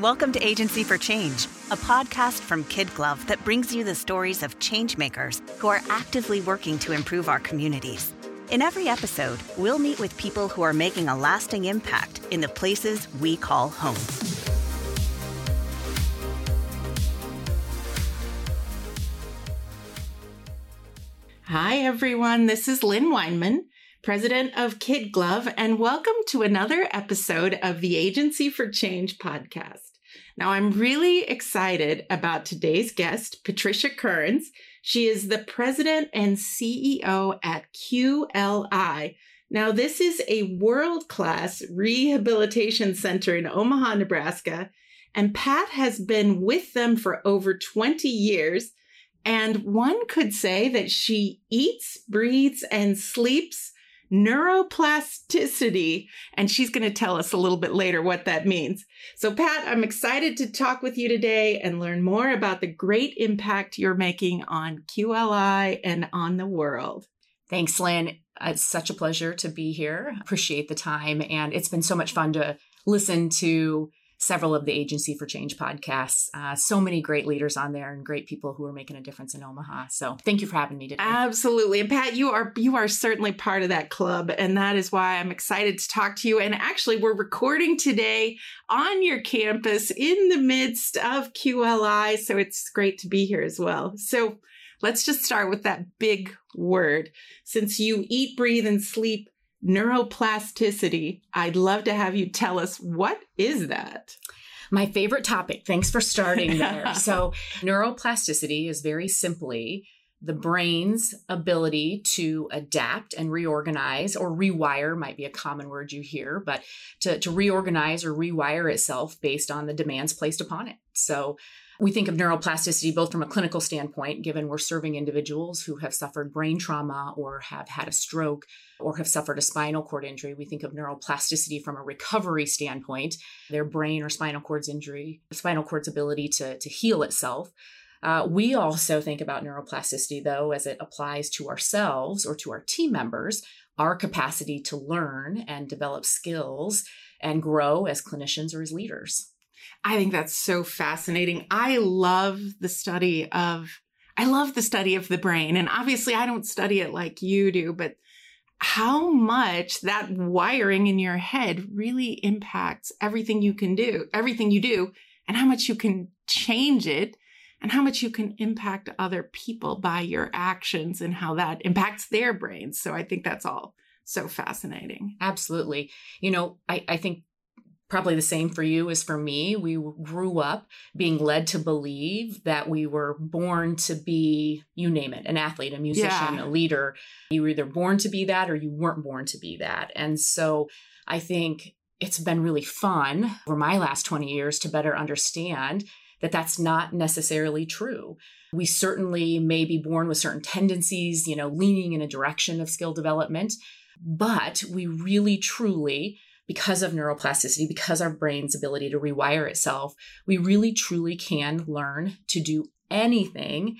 Welcome to Agency for Change, a podcast from Kid Glove that brings you the stories of changemakers who are actively working to improve our communities. In every episode, we'll meet with people who are making a lasting impact in the places we call home. Hi, everyone. This is Lynn Weinman, president of Kid Glove, and welcome to another episode of the Agency for Change podcast. Now, I'm really excited about today's guest, Patricia Kearns. She is the president and CEO at QLI. Now, this is a world class rehabilitation center in Omaha, Nebraska. And Pat has been with them for over 20 years. And one could say that she eats, breathes, and sleeps neuroplasticity. And she's going to tell us a little bit later what that means. So, Pat, I'm excited to talk with you today and learn more about the great impact you're making on QLI and on the world. Thanks, Lynn. Uh, it's such a pleasure to be here. Appreciate the time. And it's been so much fun to listen to several of the Agency for Change podcasts. Uh, so many great leaders on there and great people who are making a difference in Omaha. So thank you for having me today. Absolutely. And Pat, you are you are certainly part of that club. And that is why I'm excited to talk to you. And actually, we're recording today on your campus in the midst of QLI. So it's great to be here as well. So let's just start with that big word. Since you eat, breathe, and sleep neuroplasticity. I'd love to have you tell us what is that? My favorite topic. Thanks for starting there. so, neuroplasticity is very simply the brain's ability to adapt and reorganize or rewire might be a common word you hear, but to, to reorganize or rewire itself based on the demands placed upon it. So we think of neuroplasticity both from a clinical standpoint, given we're serving individuals who have suffered brain trauma or have had a stroke or have suffered a spinal cord injury. We think of neuroplasticity from a recovery standpoint, their brain or spinal cord's injury, spinal cord's ability to, to heal itself. Uh, we also think about neuroplasticity, though, as it applies to ourselves or to our team members, our capacity to learn and develop skills and grow as clinicians or as leaders. I think that's so fascinating. I love the study of I love the study of the brain. And obviously I don't study it like you do, but how much that wiring in your head really impacts everything you can do, everything you do, and how much you can change it and how much you can impact other people by your actions and how that impacts their brains. So I think that's all so fascinating. Absolutely. You know, I, I think probably the same for you as for me. We grew up being led to believe that we were born to be, you name it, an athlete, a musician, yeah. a leader. You were either born to be that or you weren't born to be that. And so I think it's been really fun for my last 20 years to better understand that that's not necessarily true. We certainly may be born with certain tendencies, you know, leaning in a direction of skill development, but we really truly because of neuroplasticity, because our brain's ability to rewire itself, we really truly can learn to do anything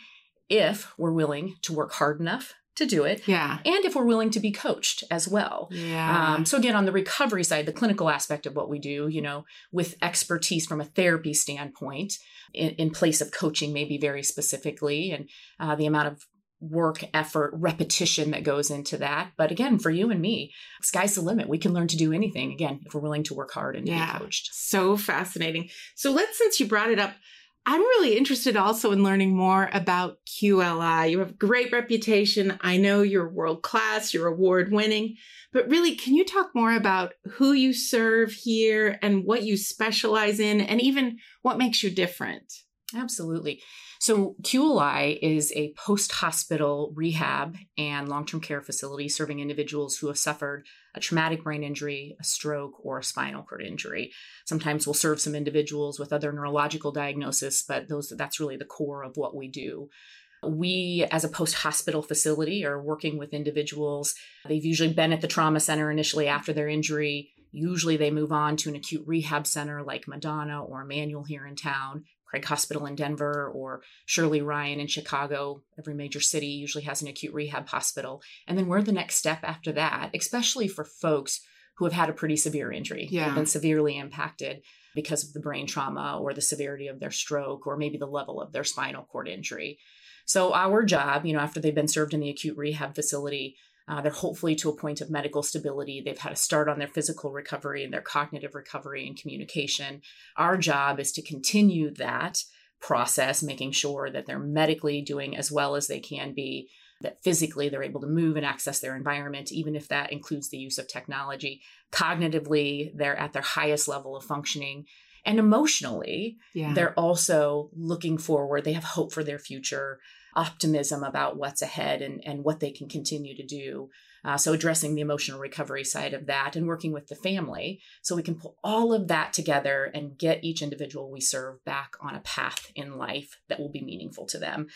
if we're willing to work hard enough to do it. Yeah. And if we're willing to be coached as well. Yeah. Um, so again, on the recovery side, the clinical aspect of what we do, you know, with expertise from a therapy standpoint, in, in place of coaching, maybe very specifically, and uh, the amount of work, effort, repetition that goes into that. But again, for you and me, sky's the limit. We can learn to do anything again if we're willing to work hard and yeah, be coached. So fascinating. So let's, since you brought it up, I'm really interested also in learning more about QLI. You have a great reputation. I know you're world class, you're award winning, but really, can you talk more about who you serve here and what you specialize in and even what makes you different? Absolutely. So, QLI is a post hospital rehab and long term care facility serving individuals who have suffered a traumatic brain injury, a stroke, or a spinal cord injury. Sometimes we'll serve some individuals with other neurological diagnosis, but those that's really the core of what we do. We, as a post hospital facility, are working with individuals. They've usually been at the trauma center initially after their injury. Usually they move on to an acute rehab center like Madonna or Immanuel here in town. Craig Hospital in Denver or Shirley Ryan in Chicago. Every major city usually has an acute rehab hospital. And then we're the next step after that, especially for folks who have had a pretty severe injury. Yeah. They've been severely impacted because of the brain trauma or the severity of their stroke or maybe the level of their spinal cord injury. So, our job, you know, after they've been served in the acute rehab facility, uh, they're hopefully to a point of medical stability. They've had a start on their physical recovery and their cognitive recovery and communication. Our job is to continue that process, making sure that they're medically doing as well as they can be, that physically they're able to move and access their environment, even if that includes the use of technology. Cognitively, they're at their highest level of functioning. And emotionally, Yeah. they're also looking forward. They have hope for their future, optimism about what's ahead and, and what they can continue to do. Uh, so, addressing the emotional recovery side of that and working with the family so we can pull all of that together and get each individual we serve back on a path in life that will be meaningful to them.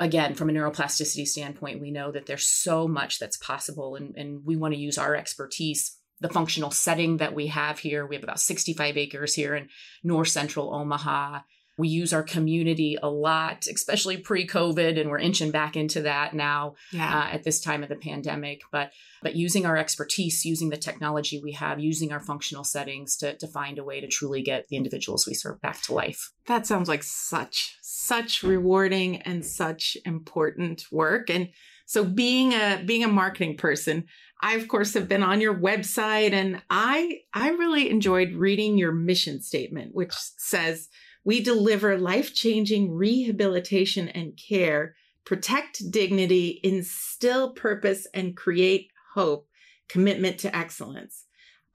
Again, from a neuroplasticity standpoint, we know that there's so much that's possible, and, and we want to use our expertise the functional setting that we have here. We have about 65 acres here in north central Omaha. We use our community a lot, especially pre COVID, and we're inching back into that now yeah. uh, at this time of the pandemic. But but using our expertise, using the technology we have, using our functional settings to, to find a way to truly get the individuals we serve back to life. that sounds like such such rewarding and such important work and so being a being a marketing person i of course have been on your website and i i really enjoyed reading your mission statement which says we deliver life-changing rehabilitation and care protect dignity instill purpose and create hope commitment to excellence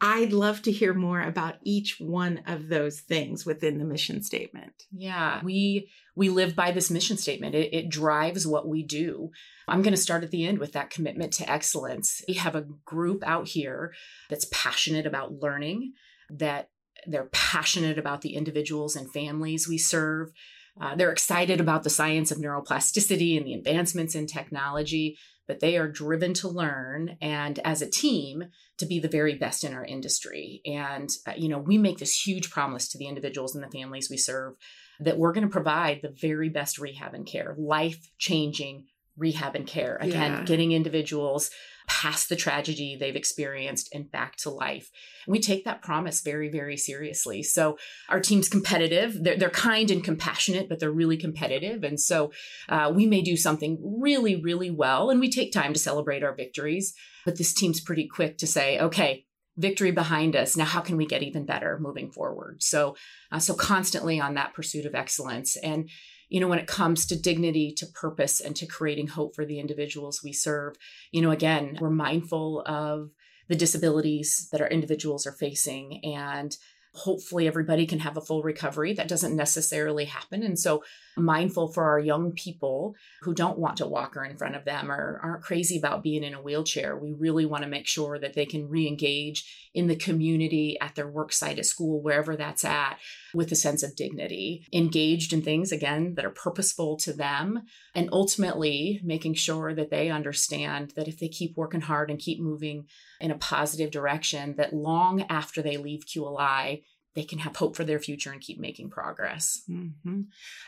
I'd love to hear more about each one of those things within the mission statement. Yeah, we we live by this mission statement. It, it drives what we do. I'm going to start at the end with that commitment to excellence. We have a group out here that's passionate about learning, that they're passionate about the individuals and families we serve. Uh, they're excited about the science of neuroplasticity and the advancements in technology, but they are driven to learn and as a team to be the very best in our industry. And, uh, you know, we make this huge promise to the individuals and the families we serve that we're going to provide the very best rehab and care, life changing rehab and care. Again, Yeah. getting individuals past the tragedy they've experienced and back to life. And we take that promise very, very seriously. So our team's competitive. They're, they're kind and compassionate, but they're really competitive. And so uh, we may do something really, really well, and we take time to celebrate our victories. But this team's pretty quick to say, okay, victory behind us. Now, how can we get even better moving forward? So, uh, so constantly on that pursuit of excellence. And you know, when it comes to dignity, to purpose, and to creating hope for the individuals we serve, you know, again, we're mindful of the disabilities that our individuals are facing and hopefully everybody can have a full recovery. That doesn't necessarily happen. And so mindful for our young people who don't want to walker in front of them or aren't crazy about being in a wheelchair we really want to make sure that they can re-engage in the community at their work site at school wherever that's at with a sense of dignity engaged in things again that are purposeful to them and ultimately making sure that they understand that if they keep working hard and keep moving in a positive direction that long after they leave qli they can have hope for their future and keep making progress Mhm.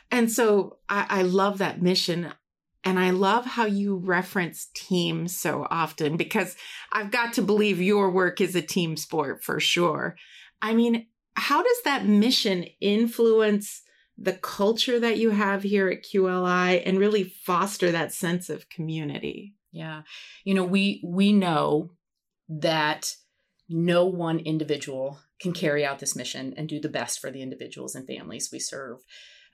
And so I, I love that mission. And I love how you reference teams so often because I've got to believe your work is a team sport for sure. I mean, how does that mission influence the culture that you have here at QLI and really foster that sense of community? Yeah. You know, we we know that no one individual can carry out this mission and do the best for the individuals and families we serve.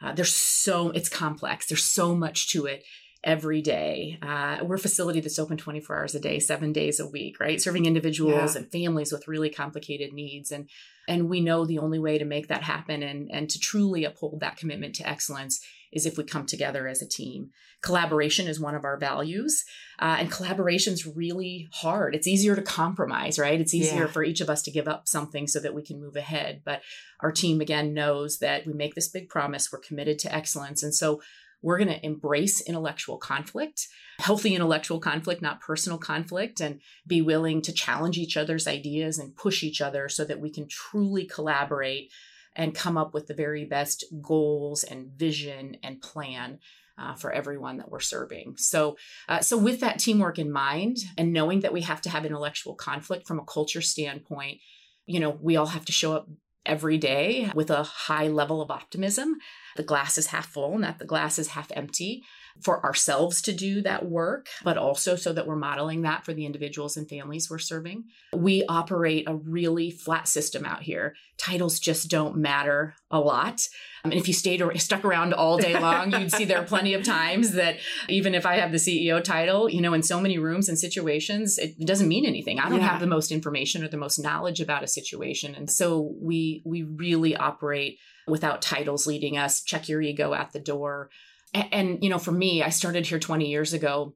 Uh, there's so it's complex. There's so much to it every day. Uh, we're a facility that's open 24 hours a day, seven days a week, right? Serving individuals Yeah. and families with really complicated needs. And and we know the only way to make that happen and, and to truly uphold that commitment to excellence is if we come together as a team. Collaboration is one of our values. Uh, and collaboration's really hard. It's easier to compromise, right? It's easier Yeah. for each of us to give up something so that we can move ahead. But our team, again, knows that we make this big promise. We're committed to excellence. And so we're going to embrace intellectual conflict, healthy intellectual conflict, not personal conflict, and be willing to challenge each other's ideas and push each other so that we can truly collaborate and come up with the very best goals and vision and plan uh, for everyone that we're serving. So, uh, so with that teamwork in mind, and knowing that we have to have intellectual conflict from a culture standpoint, you know, we all have to show up every day with a high level of optimism. The glass is half full, not the glass is half empty for ourselves to do that work, but also so that we're modeling that for the individuals and families we're serving. We operate a really flat system out here. Titles just don't matter a lot. Um, and if you stayed or stuck around all day long, you'd see there are plenty of times that even if I have the CEO title, you know, in so many rooms and situations, it doesn't mean anything. I don't yeah. have the most information or the most knowledge about a situation. And so we we really operate without titles leading us. Check your ego at the door and, and, you know, for me, I started here 20 years ago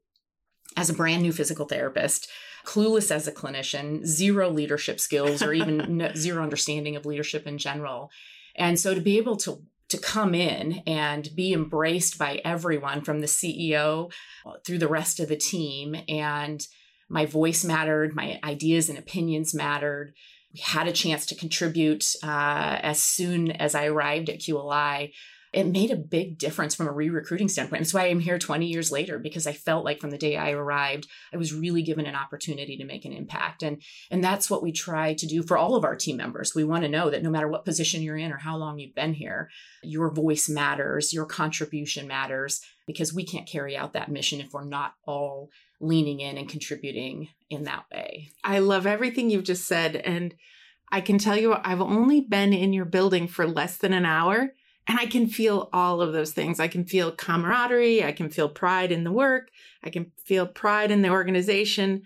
as a brand new physical therapist, clueless as a clinician, zero leadership skills or even no, zero understanding of leadership in general. And so to be able to to come in and be embraced by everyone from the CEO through the rest of the team and my voice mattered, my ideas and opinions mattered. We had a chance to contribute uh, as soon as I arrived at QLI it made a big difference from a re-recruiting standpoint. That's why I'm here 20 years later because I felt like from the day I arrived, I was really given an opportunity to make an impact. And and that's what we try to do for all of our team members. We want to know that no matter what position you're in or how long you've been here, your voice matters, your contribution matters because we can't carry out that mission if we're not all leaning in and contributing in that way. I love everything you've just said and I can tell you I've only been in your building for less than an hour and I can feel all of those things. I can feel camaraderie. I can feel pride in the work. I can feel pride in the organization.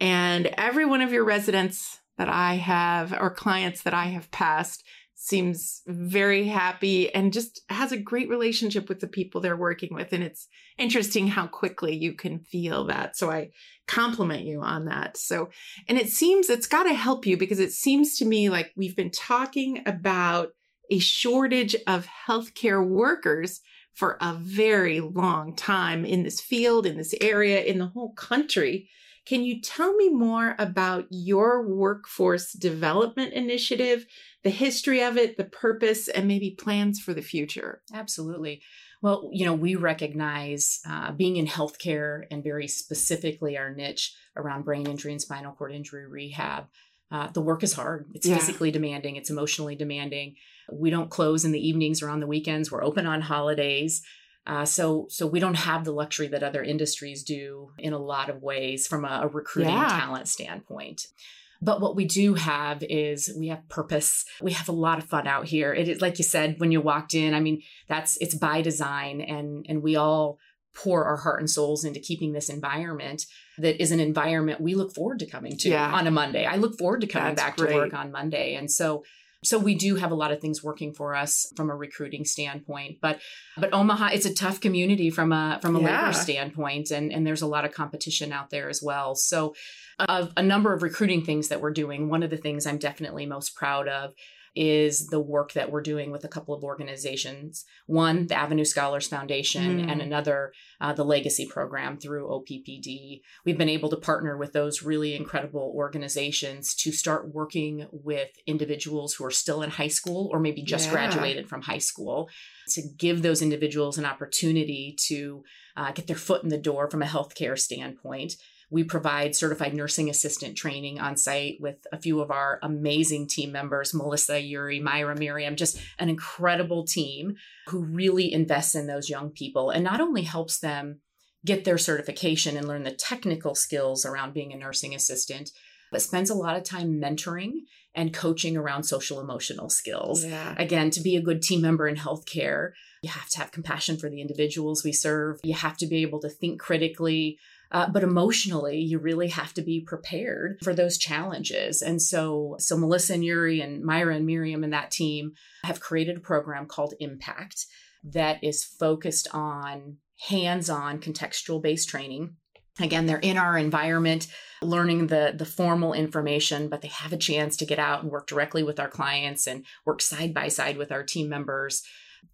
And every one of your residents that I have or clients that I have passed seems very happy and just has a great relationship with the people they're working with. And it's interesting how quickly you can feel that. So I compliment you on that. So, and it seems it's got to help you because it seems to me like we've been talking about a shortage of healthcare workers for a very long time in this field, in this area, in the whole country. Can you tell me more about your workforce development initiative, the history of it, the purpose, and maybe plans for the future? Absolutely. Well, you know, we recognize uh, being in healthcare and very specifically our niche around brain injury and spinal cord injury rehab. Uh, the work is hard. It's yeah. physically demanding. It's emotionally demanding. We don't close in the evenings or on the weekends. We're open on holidays. Uh, so, so we don't have the luxury that other industries do in a lot of ways from a, a recruiting yeah. talent standpoint. But what we do have is we have purpose. We have a lot of fun out here. It is like you said when you walked in. I mean, that's it's by design, and and we all pour our heart and souls into keeping this environment that is an environment we look forward to coming to yeah. on a Monday. I look forward to coming That's back great. to work on Monday, and so so we do have a lot of things working for us from a recruiting standpoint. But but Omaha, it's a tough community from a from a yeah. labor standpoint, and and there's a lot of competition out there as well. So a, a number of recruiting things that we're doing. One of the things I'm definitely most proud of is the work that we're doing with a couple of organizations. One, the Avenue Scholars Foundation, mm. and another, uh, the Legacy Program through OPPD. We've been able to partner with those really incredible organizations to start working with individuals who are still in high school or maybe just yeah. graduated from high school to give those individuals an opportunity to uh, get their foot in the door from a healthcare standpoint we provide certified nursing assistant training on site with a few of our amazing team members, Melissa, Yuri, Myra, Miriam, just an incredible team who really invests in those young people and not only helps them get their certification and learn the technical skills around being a nursing assistant, but spends a lot of time mentoring and coaching around social emotional skills. Yeah. Again, to be a good team member in healthcare, you have to have compassion for the individuals we serve. You have to be able to think critically, uh, but emotionally, you really have to be prepared for those challenges. And so, so Melissa and Yuri and Myra and Miriam and that team have created a program called Impact that is focused on hands-on contextual based training again they're in our environment learning the the formal information but they have a chance to get out and work directly with our clients and work side by side with our team members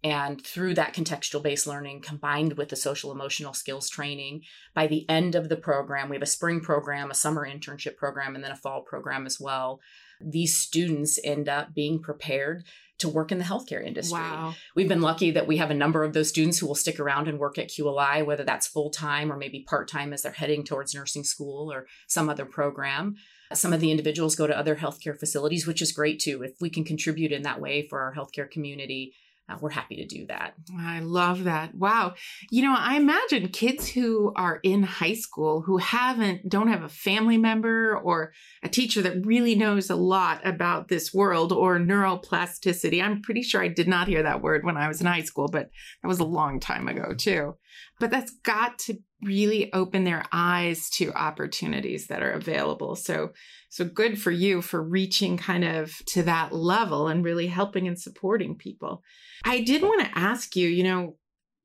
and through that contextual based learning combined with the social emotional skills training, by the end of the program, we have a spring program, a summer internship program, and then a fall program as well. these students end up being prepared to work in the healthcare industry. Wow. We've been lucky that we have a number of those students who will stick around and work at QLI, whether that's full time or maybe part time as they're heading towards nursing school or some other program. Some of the individuals go to other healthcare facilities, which is great too. If we can contribute in that way for our healthcare community, uh, we're happy to do that. I love that. Wow. You know, I imagine kids who are in high school who haven't, don't have a family member or a teacher that really knows a lot about this world or neuroplasticity. I'm pretty sure I did not hear that word when I was in high school, but that was a long time ago too. But that's got to really open their eyes to opportunities that are available. So, so good for you for reaching kind of to that level and really helping and supporting people. I did want to ask you, you know,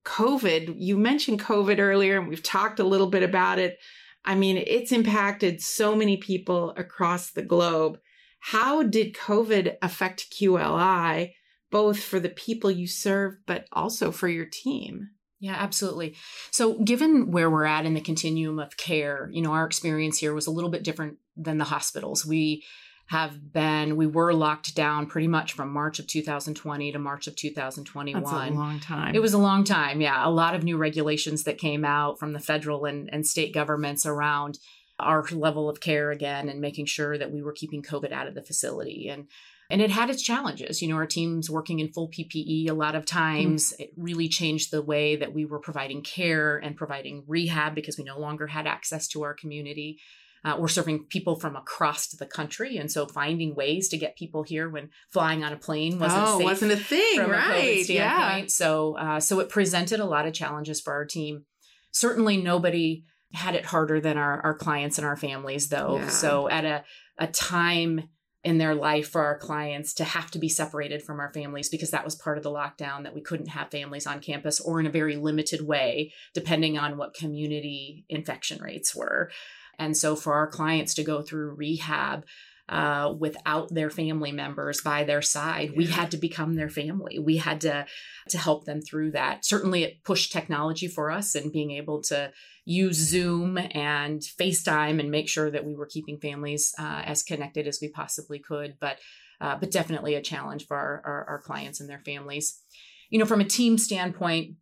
COVID, you mentioned COVID earlier and we've talked a little bit about it. I mean, it's impacted so many people across the globe. How did COVID affect QLI, both for the people you serve, but also for your team? Yeah, absolutely. So, given where we're at in the continuum of care, you know, our experience here was a little bit different than the hospitals. We have been, we were locked down pretty much from March of 2020 to March of 2021. That's a long time. It was a long time. Yeah. A lot of new regulations that came out from the federal and, and state governments around our level of care again and making sure that we were keeping COVID out of the facility. And and it had its challenges. You know, our teams working in full PPE a lot of times. Mm. It really changed the way that we were providing care and providing rehab because we no longer had access to our community. Uh, we're serving people from across the country, and so finding ways to get people here when flying on a plane wasn't oh, safe wasn't a thing, from right? A. Yeah. So, uh, so it presented a lot of challenges for our team. Certainly, nobody had it harder than our, our clients and our families, though. Yeah. So, at a a time in their life for our clients to have to be separated from our families because that was part of the lockdown that we couldn't have families on campus or in a very limited way, depending on what community infection rates were. And so for our clients to go through rehab, uh, without their family members by their side. We had to become their family. We had to to help them through that. Certainly, it pushed technology for us and being able to use Zoom and FaceTime and make sure that we were keeping families uh, as connected as we possibly could. But uh, but definitely a challenge for our, our, our clients and their families. You know, from a team standpoint,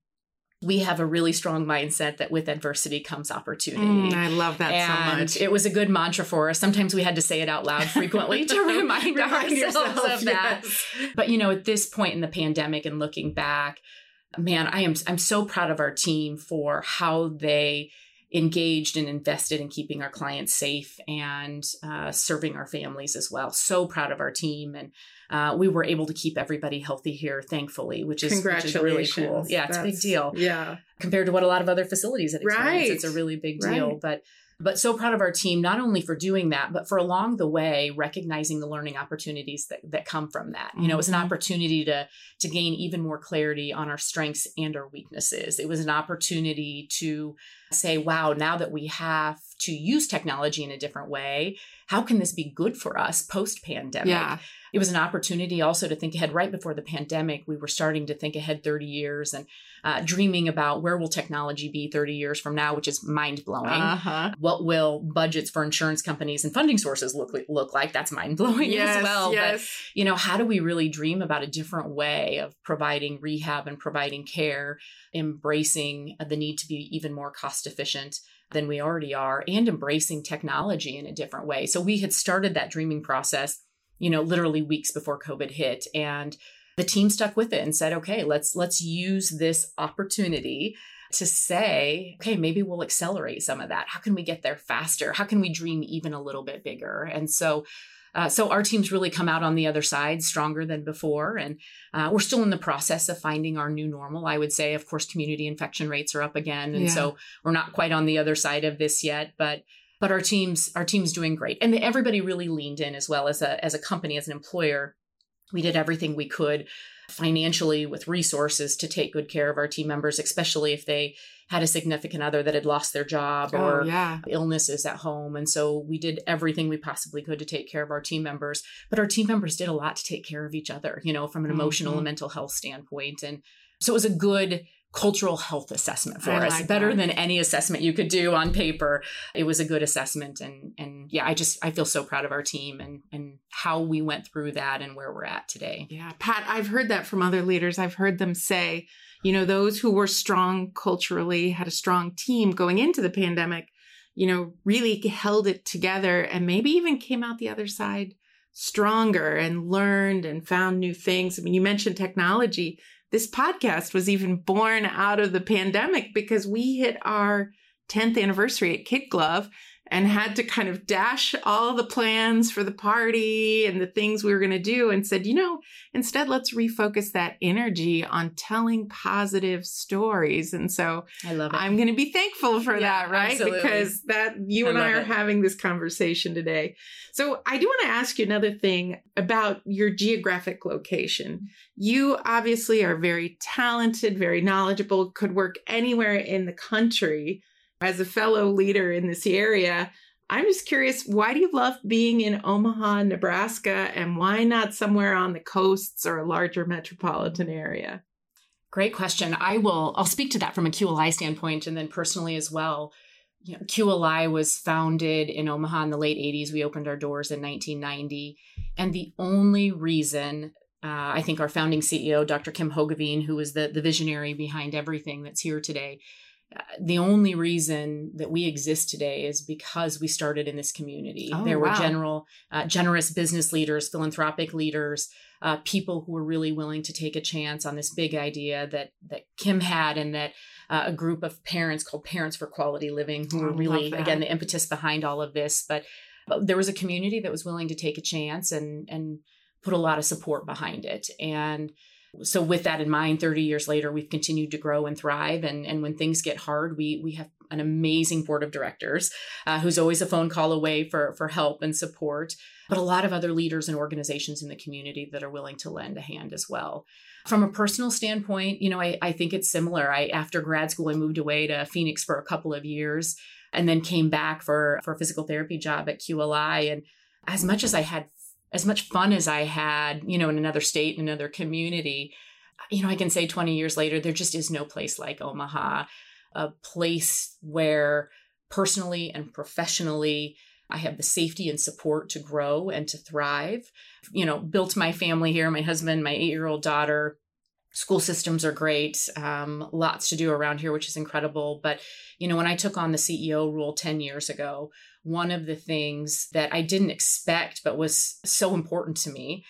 we have a really strong mindset that with adversity comes opportunity. Mm, I love that and so much. It was a good mantra for us. Sometimes we had to say it out loud frequently to remind, remind ourselves yourself, of that. Yes. But you know, at this point in the pandemic and looking back, man, I am I'm so proud of our team for how they engaged and invested in keeping our clients safe and uh, serving our families as well. So proud of our team and uh, we were able to keep everybody healthy here, thankfully, which is, which is really cool. Yeah, it's That's, a big deal. Yeah. Compared to what a lot of other facilities experienced, right. it's a really big deal. Right. But but so proud of our team, not only for doing that, but for along the way, recognizing the learning opportunities that, that come from that. You know, it was an mm-hmm. opportunity to, to gain even more clarity on our strengths and our weaknesses. It was an opportunity to say, wow, now that we have to use technology in a different way, how can this be good for us post pandemic? Yeah it was an opportunity also to think ahead right before the pandemic we were starting to think ahead 30 years and uh, dreaming about where will technology be 30 years from now which is mind-blowing uh-huh. what will budgets for insurance companies and funding sources look, look like that's mind-blowing yes, as well yes. but you know how do we really dream about a different way of providing rehab and providing care embracing the need to be even more cost efficient than we already are and embracing technology in a different way so we had started that dreaming process you know, literally weeks before COVID hit. And the team stuck with it and said, okay, let's let's use this opportunity to say, okay, maybe we'll accelerate some of that. How can we get there faster? How can we dream even a little bit bigger? And so uh, so our team's really come out on the other side stronger than before, and uh, we're still in the process of finding our new normal. I would say, of course, community infection rates are up again, and yeah. so we're not quite on the other side of this yet. But but our teams our team's doing great and everybody really leaned in as well as a as a company as an employer we did everything we could financially with resources to take good care of our team members especially if they had a significant other that had lost their job oh, or yeah. illnesses at home and so we did everything we possibly could to take care of our team members but our team members did a lot to take care of each other you know from an emotional mm-hmm. and mental health standpoint and so it was a good cultural health assessment for I us like better that. than any assessment you could do on paper it was a good assessment and and yeah i just i feel so proud of our team and and how we went through that and where we're at today Yeah, Pat, I've heard that from other leaders. I've heard them say, you know, those who were strong culturally, had a strong team going into the pandemic, you know, really held it together and maybe even came out the other side stronger and learned and found new things. I mean, you mentioned technology. This podcast was even born out of the pandemic because we hit our 10th anniversary at Kid Glove and had to kind of dash all the plans for the party and the things we were going to do and said, you know, instead let's refocus that energy on telling positive stories. And so i love it I'm going to be thankful for Yeah, that, right? absolutely. Because that you I and I are it. having this conversation today. So I do want to ask you another thing about your geographic location. You obviously are very talented, very knowledgeable, could work anywhere in the country. As a fellow leader in this area, I'm just curious, why do you love being in Omaha, Nebraska, and why not somewhere on the coasts or a larger metropolitan area? Great question. I will I'll speak to that from a QLI standpoint and then personally as well. You know, QLI was founded in Omaha in the late 80s. We opened our doors in 1990. And the only reason uh, I think our founding CEO, Dr. Kim Hogeveen, who was the, the visionary behind everything that's here today, the only reason that we exist today is because we started in this community. Oh, there were wow. general, uh, generous business leaders, philanthropic leaders, uh, people who were really willing to take a chance on this big idea that that Kim had, and that uh, a group of parents called Parents for Quality Living, who were really again the impetus behind all of this. But, but there was a community that was willing to take a chance and and put a lot of support behind it. And so with that in mind, 30 years later, we've continued to grow and thrive. And, and when things get hard, we we have an amazing board of directors uh, who's always a phone call away for for help and support but a lot of other leaders and organizations in the community that are willing to lend a hand as well. From a personal standpoint, you know, I, I think it's similar. I after grad school, I moved away to Phoenix for a couple of years and then came back for for a physical therapy job at QLI. And as much as I had as much fun as I had, you know, in another state, in another community, you know, I can say 20 years later, there just is no place like Omaha, a place where personally and professionally I have the safety and support to grow and to thrive. You know, built my family here, my husband, my eight year old daughter. School systems are great. Um, lots to do around here, which is incredible. But, you know, when I took on the CEO role 10 years ago, one of the things that I didn't expect, but was so important to me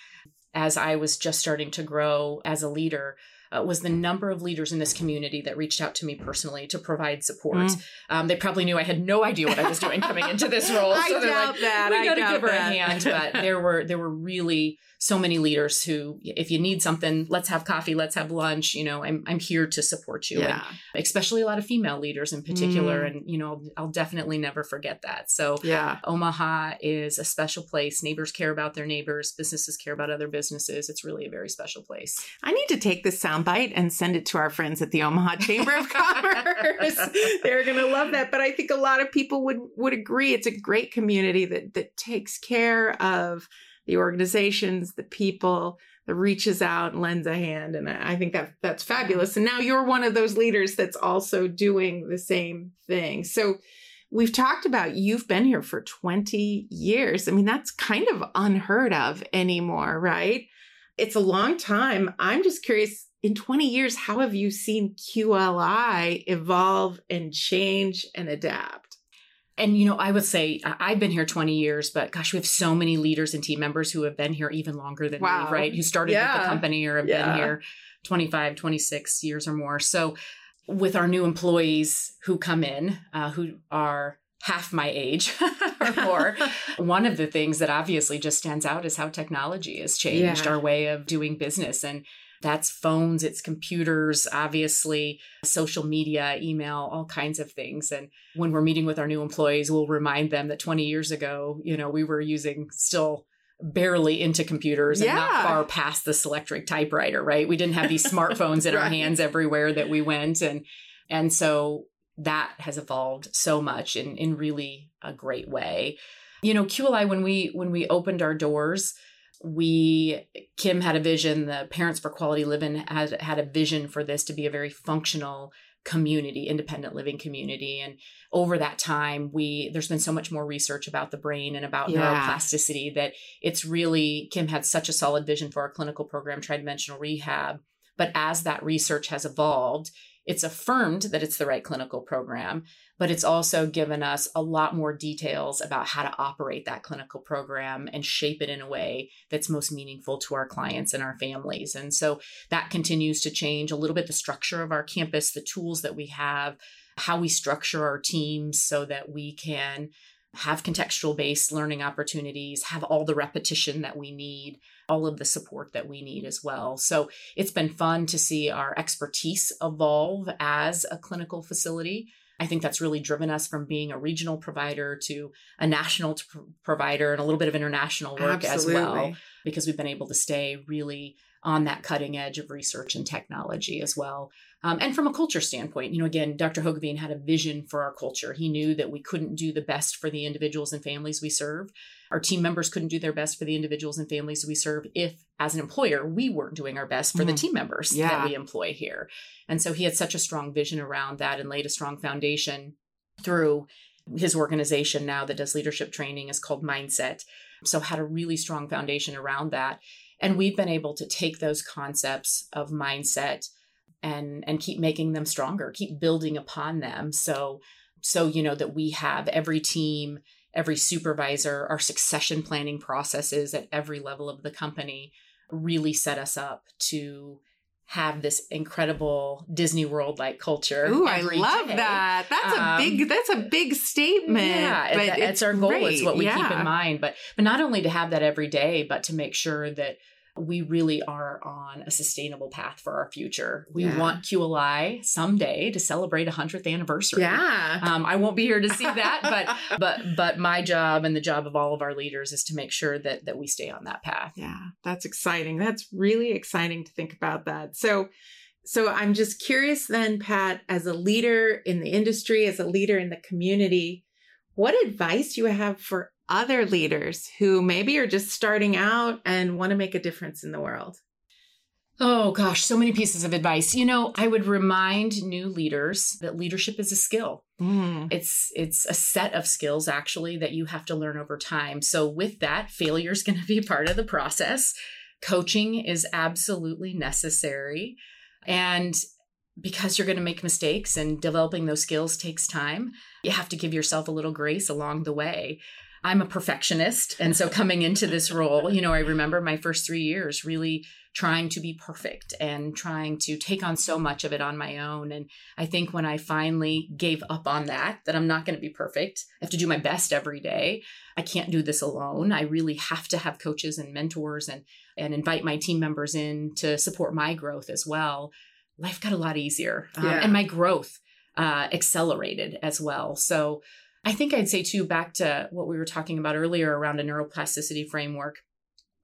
as I was just starting to grow as a leader uh, was the number of leaders in this community that reached out to me personally to provide support. Mm. Um, they probably knew I had no idea what I was doing coming into this role. I they're doubt like, that. We got to give her that." a hand. But there were there were really so many leaders who, if you need something, let's have coffee, let's have lunch. You know, I'm I'm here to support you. And Yeah. especially a lot of female leaders in particular. Mm. And you know, I'll definitely never forget that. So Yeah. Omaha is a special place. Neighbors care about their neighbors. Businesses care about other businesses. It's really a very special place. I need to take this soundbite and send it to our friends at the Omaha Chamber of Commerce. They're going to love that. But I think a lot of people would would agree. It's a great community that that takes care of the organizations, the people, that reaches out and lends a hand, and I think that that's fabulous. And now you're one of those leaders that's also doing the same thing. So. We've talked about you've been here for 20 years. I mean, that's kind of unheard of anymore, right? It's a long time. I'm just curious in 20 years, how have you seen QLI evolve and change and adapt? And you know, I would say I've been here 20 years, but gosh, we have so many leaders and team members who have been here even longer than Wow. me, right? Who started with the company or have Yeah. been here 25, 26 years or more. So with our new employees who come in, uh, who are half my age or more, one of the things that obviously just stands out is how technology has changed Yeah. our way of doing business. And that's phones, it's computers, obviously, social media, email, all kinds of things. And when we're meeting with our new employees, we'll remind them that 20 years ago, you know, we were using still barely into computers and not far past the Selectric typewriter, right? We didn't have these smartphones in our hands everywhere that we went. And and so that has evolved so much in in really a great way. You know, QLI when we when we opened our doors, we kim had a vision the parents for quality living had had a vision for this to be a very functional community independent living community and over that time we there's been so much more research about the brain and about yeah. neuroplasticity that it's really kim had such a solid vision for our clinical program tridimensional rehab but as that research has evolved it's affirmed that it's the right clinical program, but it's also given us a lot more details about how to operate that clinical program and shape it in a way that's most meaningful to our clients and our families. And so that continues to change a little bit the structure of our campus, the tools that we have, how we structure our teams so that we can have contextual based learning opportunities, have all the repetition that we need, all of the support that we need as well. So it's been fun to see our expertise evolve as a clinical facility. I think that's really driven us from being a regional provider to a national t- provider and a little bit of international work Absolutely. as well, because we've been able to stay really on that cutting edge of research and technology as well. Um, and from a culture standpoint, you know, again, Dr. Hogeveen had a vision for our culture. He knew that we couldn't do the best for the individuals and families we serve. Our team members couldn't do their best for the individuals and families we serve if, as an employer, we weren't doing our best for mm. the team members yeah. that we employ here. And so he had such a strong vision around that and laid a strong foundation through his organization now that does leadership training is called Mindset. So had a really strong foundation around that. And we've been able to take those concepts of mindset and and keep making them stronger keep building upon them. So so you know that we have every team every supervisor our succession planning processes at every level of the company really set us up to have this incredible Disney World like culture. Ooh, I love day. that. That's um, a big that's a big statement. Yeah, but it's, it's our goal. Great. It's what we yeah. keep in mind. But but not only to have that every day, but to make sure that we really are on a sustainable path for our future. We yeah. want QLI someday to celebrate a hundredth anniversary. Yeah, um, I won't be here to see that, but but but my job and the job of all of our leaders is to make sure that that we stay on that path. Yeah, that's exciting. That's really exciting to think about that. So. So I'm just curious then, Pat, as a leader in the industry, as a leader in the community, what advice do you have for other leaders who maybe are just starting out and want to make a difference in the world? Oh gosh, so many pieces of advice. You know, I would remind new leaders that leadership is a skill. Mm. It's it's a set of skills actually that you have to learn over time. So with that, failure is going to be part of the process. Coaching is absolutely necessary. And because you're going to make mistakes and developing those skills takes time, you have to give yourself a little grace along the way. I'm a perfectionist. And so coming into this role, you know, I remember my first three years really trying to be perfect and trying to take on so much of it on my own. And I think when I finally gave up on that, that I'm not going to be perfect, I have to do my best every day. I can't do this alone. I really have to have coaches and mentors and and invite my team members in to support my growth as well. Life got a lot easier, um, yeah. and my growth uh, accelerated as well. So I think I'd say too, back to what we were talking about earlier around a neuroplasticity framework,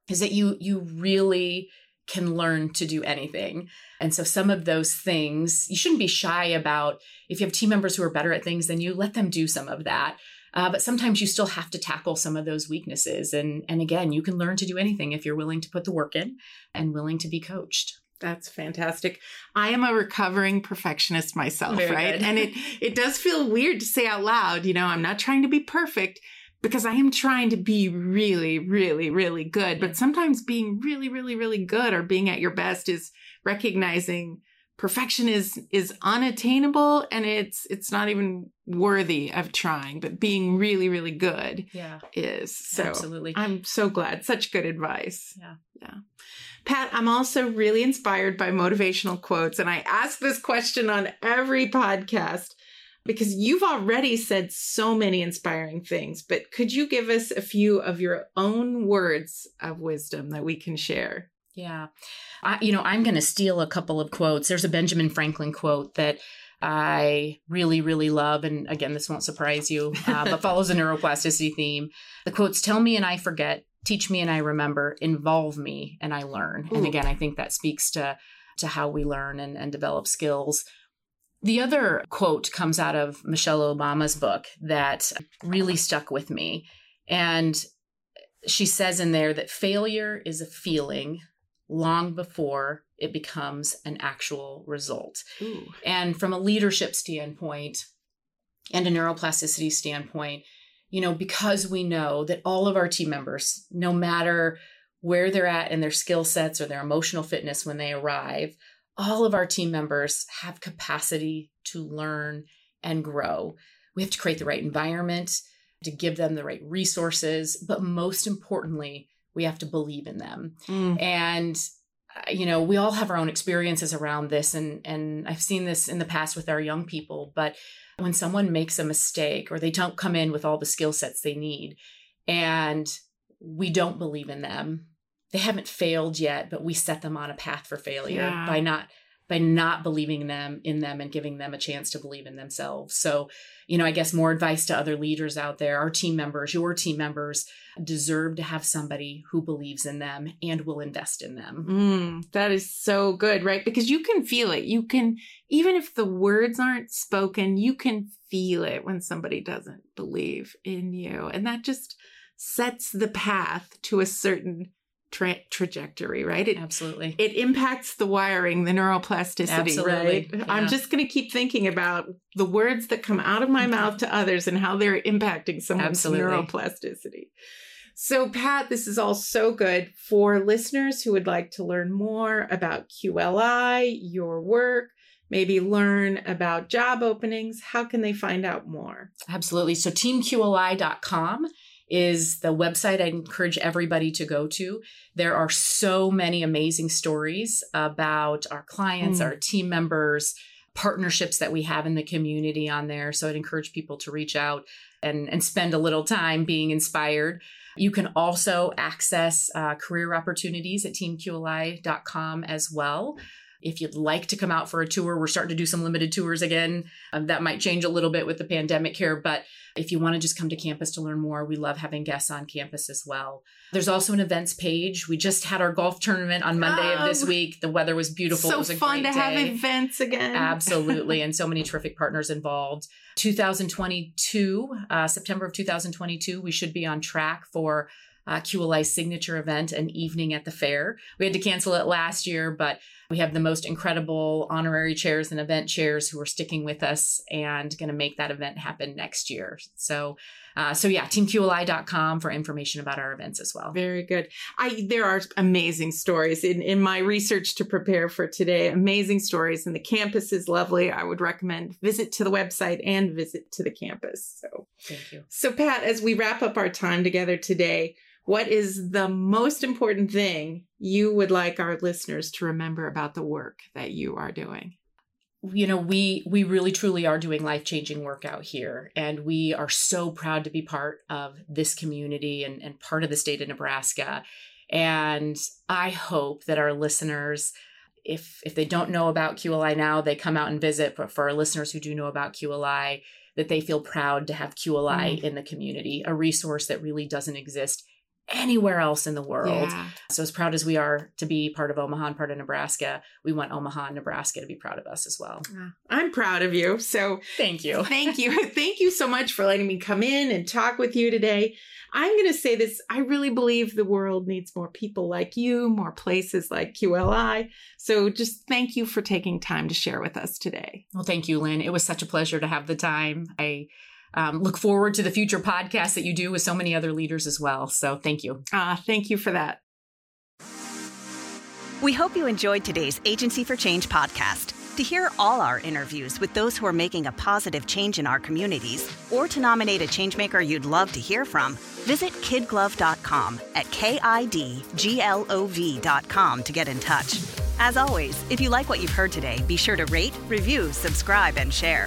is that you you really can learn to do anything. And so some of those things you shouldn't be shy about. If you have team members who are better at things than you, let them do some of that. Uh, but sometimes you still have to tackle some of those weaknesses. And and again, you can learn to do anything if you're willing to put the work in and willing to be coached. That's fantastic. I am a recovering perfectionist myself, Very right? Good. and it it does feel weird to say out loud, you know, I'm not trying to be perfect because I am trying to be really really really good, but sometimes being really really really good or being at your best is recognizing perfection is is unattainable and it's it's not even worthy of trying but being really really good yeah. is so absolutely. I'm so glad. Such good advice. Yeah. Yeah. Pat i'm also really inspired by motivational quotes and i ask this question on every podcast because you've already said so many inspiring things but could you give us a few of your own words of wisdom that we can share yeah. I, you know, I'm going to steal a couple of quotes. There's a Benjamin Franklin quote that I really, really love. And again, this won't surprise you, uh, but follows a neuroplasticity theme. The quotes tell me and I forget, teach me and I remember, involve me and I learn. Ooh. And again, I think that speaks to, to how we learn and, and develop skills. The other quote comes out of Michelle Obama's book that really stuck with me. And she says in there that failure is a feeling long before it becomes an actual result. Ooh. And from a leadership standpoint and a neuroplasticity standpoint, you know, because we know that all of our team members, no matter where they're at in their skill sets or their emotional fitness when they arrive, all of our team members have capacity to learn and grow. We have to create the right environment to give them the right resources, but most importantly, we have to believe in them. Mm. And uh, you know, we all have our own experiences around this and and I've seen this in the past with our young people, but when someone makes a mistake or they don't come in with all the skill sets they need and we don't believe in them, they haven't failed yet, but we set them on a path for failure Yeah. by not by not believing them in them and giving them a chance to believe in themselves. So, you know, I guess more advice to other leaders out there, our team members, your team members deserve to have somebody who believes in them and will invest in them. Mm, that is so good, right? Because you can feel it. You can, even if the words aren't spoken, you can feel it when somebody doesn't believe in you. And that just sets the path to a certain tra- trajectory, right? It, Absolutely. it impacts the wiring, the neuroplasticity, Absolutely, right? I'm just going to keep thinking about the words that come out of my mm-hmm. mouth to others and how they're impacting someone's Absolutely. neuroplasticity. So, Pat, this is all so good for listeners who would like to learn more about QLI, your work, maybe learn about job openings. How can they find out more? Absolutely. So teamqli.com is the website I encourage everybody to go to. There are so many amazing stories about our clients, Mm. our team members, partnerships that we have in the community on there. So I'd encourage people to reach out and, and spend a little time being inspired. You can also access uh, career opportunities at teamqli.com as well. If you'd like to come out for a tour, we're starting to do some limited tours again. Um, that might change a little bit with the pandemic here, but if you want to just come to campus to learn more, we love having guests on campus as well. There's also an events page. We just had our golf tournament on Monday of this week. The weather was beautiful. So it was a fun great to have day. events again. Absolutely. And so many terrific partners involved. 2022, uh, September of 2022, we should be on track for uh, QLI's signature event, an evening at the fair. We had to cancel it last year, but we have the most incredible honorary chairs and event chairs who are sticking with us and going to make that event happen next year. So, uh, so yeah, teamqli.com for information about our events as well. Very good. I there are amazing stories in in my research to prepare for today. Amazing stories, and the campus is lovely. I would recommend visit to the website and visit to the campus. So, Thank you. so Pat, as we wrap up our time together today, what is the most important thing you would like our listeners to remember about the work that you are doing? You know we we really truly are doing life-changing work out here. And we are so proud to be part of this community and, and part of the state of nebraska. And i hope that our listeners if if they don't know about qli now they come out and visit. But for our listeners who do know about qli that they feel proud to have qli mm. in the community a resource that really doesn't exist anywhere else in the world Yeah. so as proud as we are to be part of Omaha and part of Nebraska, we want Omaha and Nebraska to be proud of us as well. I'm proud of you. So Thank you. Thank you. Thank you so much for letting me come in and talk with you today. I'm going to say this I really believe the world needs more people like you, more places like QLI. So just thank you for taking time to share with us today. Well, thank you, Lynn. It was such a pleasure to have the time. I um, look forward to the future podcasts that you do with so many other leaders as well. So thank you. Ah, thank you for that. We hope you enjoyed today's Agency for Change podcast. To hear all our interviews with those who are making a positive change in our communities, or to nominate a changemaker you'd love to hear from, visit kidglove.com at K-I-D-G-L-O-V.com to get in touch. As always, if you like what you've heard today, be sure to rate, review, subscribe, and share.